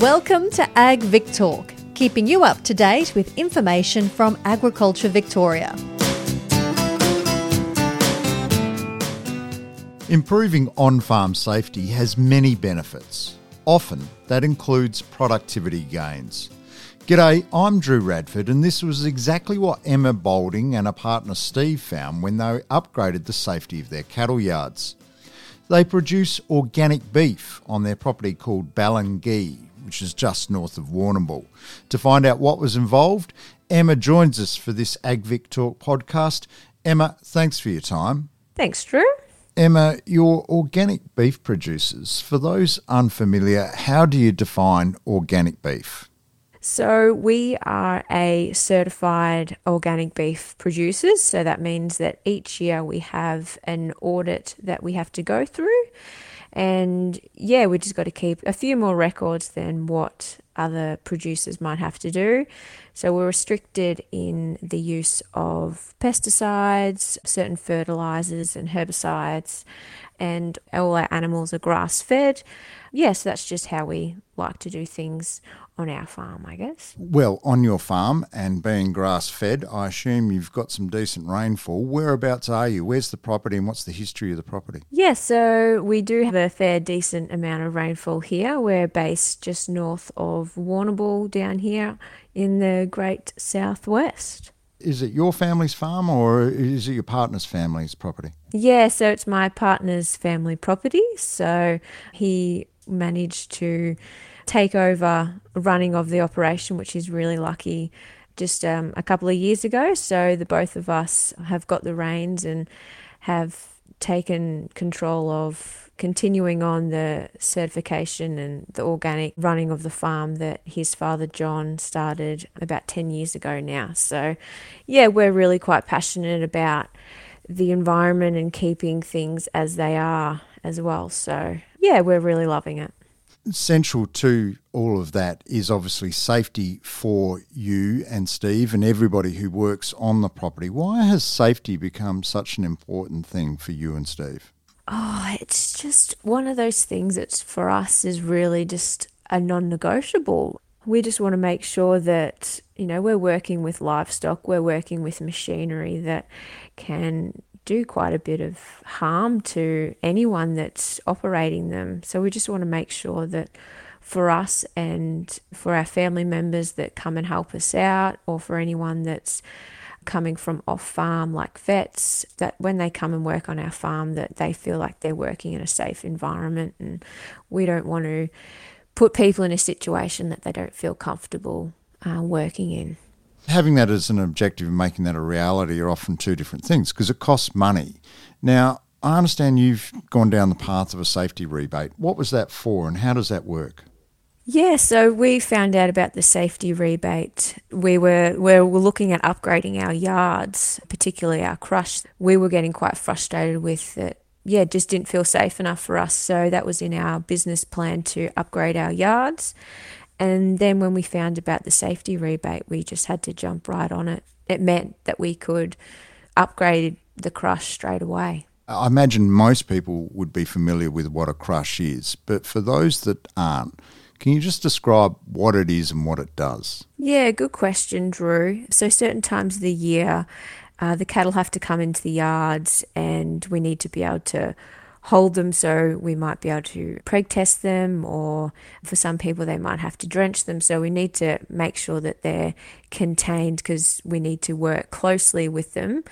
Welcome to Ag Vic Talk, keeping you up to date with information from Agriculture Victoria. Improving on farm safety has many benefits. Often, that includes productivity gains. G'day, I'm Drew Radford, and this was exactly what Emma Boulding and a partner Steve found when they upgraded the safety of their cattle yards. They produce organic beef on their property called Ballangee, which is just north of Warrnambool. To find out what was involved, Emma joins us for this AgVic Talk podcast. Emma, thanks for your time. Thanks, Drew. Emma, your organic beef producers, for those unfamiliar, how do you define organic beef? So, we are a certified organic beef producers. So, that means that each year we have an audit that we have to go through. And yeah, we just got to keep a few more records than what other producers might have to do. So, we're restricted in the use of pesticides, certain fertilizers, and herbicides, and all our animals are grass fed. Yes, that's just how we like to do things on our farm, I guess. Well, on your farm and being grass fed, I assume you've got some decent rainfall. Whereabouts are you? Where's the property and what's the history of the property? Yeah, so we do have a fair decent amount of rainfall here. We're based just north of Warrnambool down here in the great southwest. Is it your family's farm or is it your partner's family's property? Yeah, so it's my partner's family property. So he managed to take over running of the operation, which is really lucky, just um, a couple of years ago. So the both of us have got the reins and have taken control of continuing on the certification and the organic running of the farm that his father John started about 10 years ago now. So, yeah, we're really quite passionate about the environment and keeping things as they are as well. So, yeah, we're really loving it central to all of that is obviously safety for you and Steve and everybody who works on the property. Why has safety become such an important thing for you and Steve? Oh, it's just one of those things that for us is really just a non negotiable. We just want to make sure that, you know, we're working with livestock, we're working with machinery that can do quite a bit of harm to anyone that's operating them. So we just want to make sure that for us and for our family members that come and help us out, or for anyone that's coming from off farm like vets that when they come and work on our farm that they feel like they're working in a safe environment and we don't want to put people in a situation that they don't feel comfortable uh, working in having that as an objective and making that a reality are often two different things because it costs money. Now, I understand you've gone down the path of a safety rebate. What was that for and how does that work? Yeah, so we found out about the safety rebate. We were we were looking at upgrading our yards, particularly our crush. We were getting quite frustrated with it. Yeah, it just didn't feel safe enough for us. So that was in our business plan to upgrade our yards. And then when we found about the safety rebate, we just had to jump right on it. It meant that we could upgrade the crush straight away. I imagine most people would be familiar with what a crush is, but for those that aren't, can you just describe what it is and what it does? Yeah, good question, Drew. So, certain times of the year, uh, the cattle have to come into the yards, and we need to be able to hold them so we might be able to preg test them or for some people they might have to drench them. So we need to make sure that they're contained because we need to work closely with them.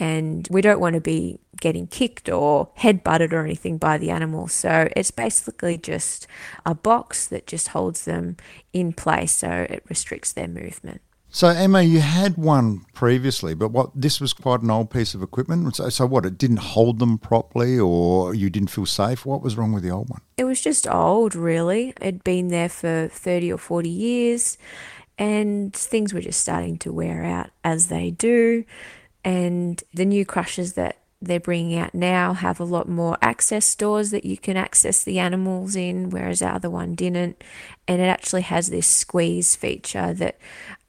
And we don't want to be getting kicked or head butted or anything by the animal. So it's basically just a box that just holds them in place so it restricts their movement so Emma, you had one previously, but what this was quite an old piece of equipment. So, so what? It didn't hold them properly, or you didn't feel safe. What was wrong with the old one? It was just old, really. It'd been there for thirty or forty years, and things were just starting to wear out as they do. And the new crushers that they're bringing out now have a lot more access doors that you can access the animals in, whereas our other one didn't. And it actually has this squeeze feature that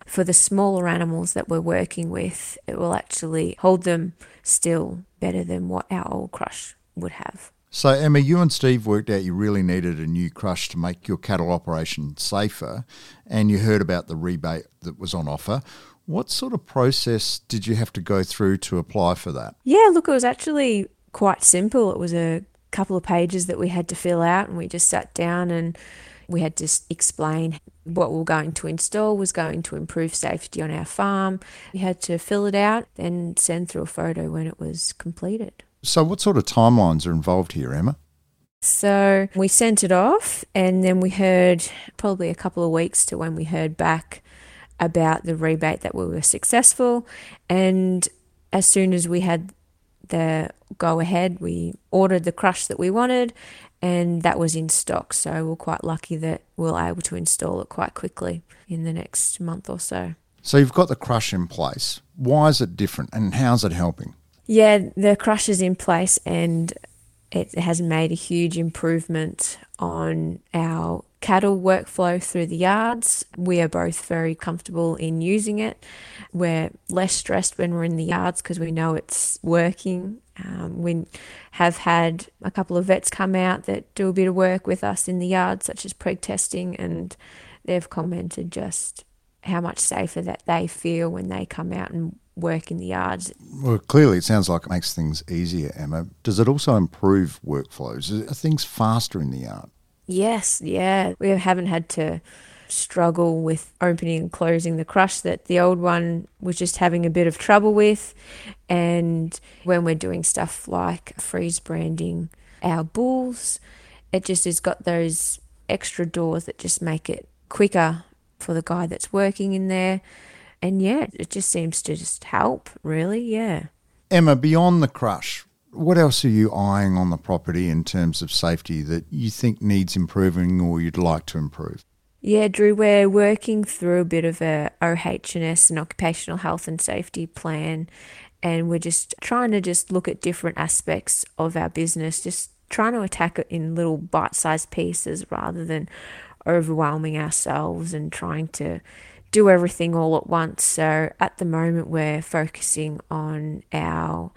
for the smaller animals that we're working with, it will actually hold them still better than what our old crush would have. So, Emma, you and Steve worked out you really needed a new crush to make your cattle operation safer, and you heard about the rebate that was on offer. What sort of process did you have to go through to apply for that? Yeah, look, it was actually quite simple. It was a couple of pages that we had to fill out, and we just sat down and we had to explain what we were going to install was going to improve safety on our farm. We had to fill it out then send through a photo when it was completed. So, what sort of timelines are involved here, Emma? So, we sent it off, and then we heard probably a couple of weeks to when we heard back about the rebate that we were successful. And as soon as we had the go ahead, we ordered the crush that we wanted, and that was in stock. So we're quite lucky that we we're able to install it quite quickly in the next month or so. So you've got the crush in place. Why is it different, and how's it helping? Yeah, the crush is in place, and it has made a huge improvement on our cattle workflow through the yards. We are both very comfortable in using it. We're less stressed when we're in the yards because we know it's working. Um, we have had a couple of vets come out that do a bit of work with us in the yard, such as preg testing, and they've commented just how much safer that they feel when they come out and work in the yards. Well, clearly, it sounds like it makes things easier, Emma. Does it also improve workflows? Are things faster in the yard? Yes, yeah. We haven't had to struggle with opening and closing the crush that the old one was just having a bit of trouble with. And when we're doing stuff like freeze branding our bulls, it just has got those extra doors that just make it quicker for the guy that's working in there. And yeah, it just seems to just help, really. Yeah. Emma, beyond the crush, what else are you eyeing on the property in terms of safety that you think needs improving or you'd like to improve? Yeah, Drew, we're working through a bit of a OH&S, occupational health and safety plan, and we're just trying to just look at different aspects of our business, just trying to attack it in little bite-sized pieces rather than overwhelming ourselves and trying to do everything all at once. So at the moment, we're focusing on our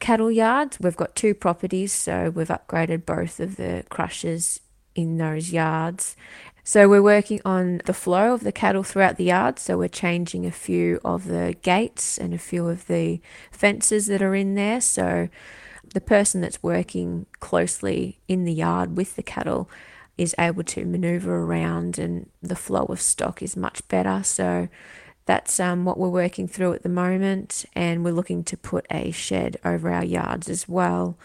cattle yards. We've got two properties, so we've upgraded both of the crushers in those yards. So we're working on the flow of the cattle throughout the yard. So we're changing a few of the gates and a few of the fences that are in there. So the person that's working closely in the yard with the cattle is able to maneuver around and the flow of stock is much better. So that's um, what we're working through at the moment, and we're looking to put a shed over our yards as well.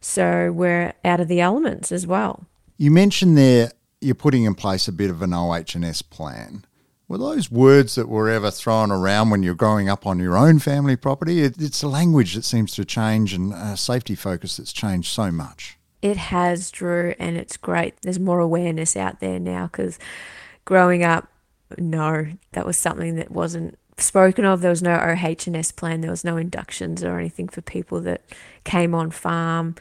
So we're out of the elements as well. You mentioned there you're putting in place a bit of an OH&S plan. Were those words that were ever thrown around when you're growing up on your own family property? It, it's a language that seems to change and a safety focus that's changed so much. It has, Drew, and it's great. There's more awareness out there now because growing up, no, that was something that wasn't spoken of. There was no OH&S plan. There was no inductions or anything for people that came on farm.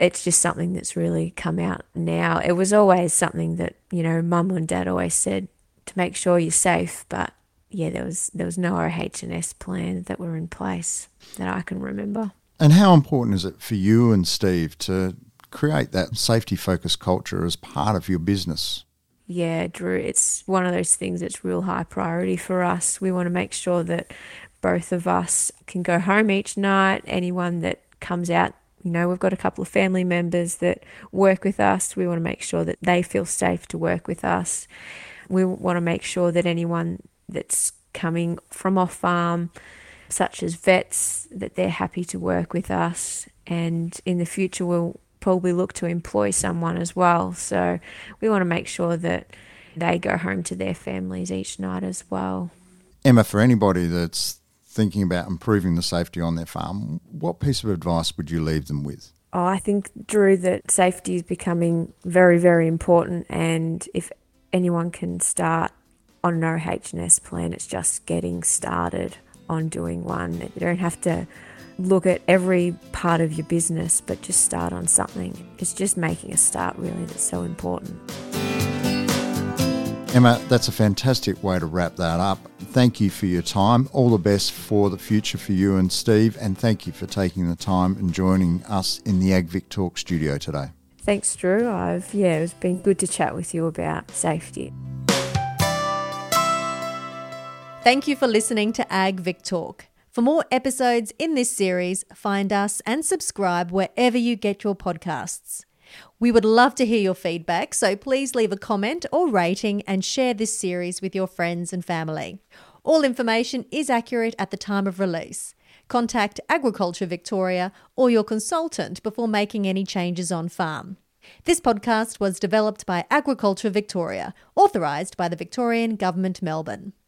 It's just something that's really come out now. It was always something that you know, mum and dad always said to make sure you're safe, but yeah, there was there was no OH&S plan that were in place that I can remember. And how important is it for you and Steve to create that safety focused culture as part of your business? Yeah, Drew, it's one of those things that's real high priority for us. We want to make sure that both of us can go home each night. Anyone that comes out, you know, we've got a couple of family members that work with us. We want to make sure that they feel safe to work with us. We want to make sure that anyone that's coming from off farm, such as vets, that they're happy to work with us. And in the future, we'll probably look to employ someone as well. So we want to make sure that they go home to their families each night as well. Emma, for anybody that's thinking about improving the safety on their farm, what piece of advice would you leave them with? Oh, I think, Drew, that safety is becoming very, very important. And if anyone can start on an OH&S plan, it's just getting started on doing one. You don't have to look at every part of your business, but just start on something. It's just making a start, really, that's so important. Emma, that's a fantastic way to wrap that up. Thank you for your time. All the best for the future for you and Steve, and thank you for taking the time and joining us in the AgVic Talk studio today. Thanks, Drew. I've yeah, it's been good to chat with you about safety. Thank you for listening to Ag Vic Talk. For more episodes in this series, find us and subscribe wherever you get your podcasts. We would love to hear your feedback, so please leave a comment or rating and share this series with your friends and family. All information is accurate at the time of release. Contact Agriculture Victoria or your consultant before making any changes on farm. This podcast was developed by Agriculture Victoria, authorised by the Victorian Government Melbourne.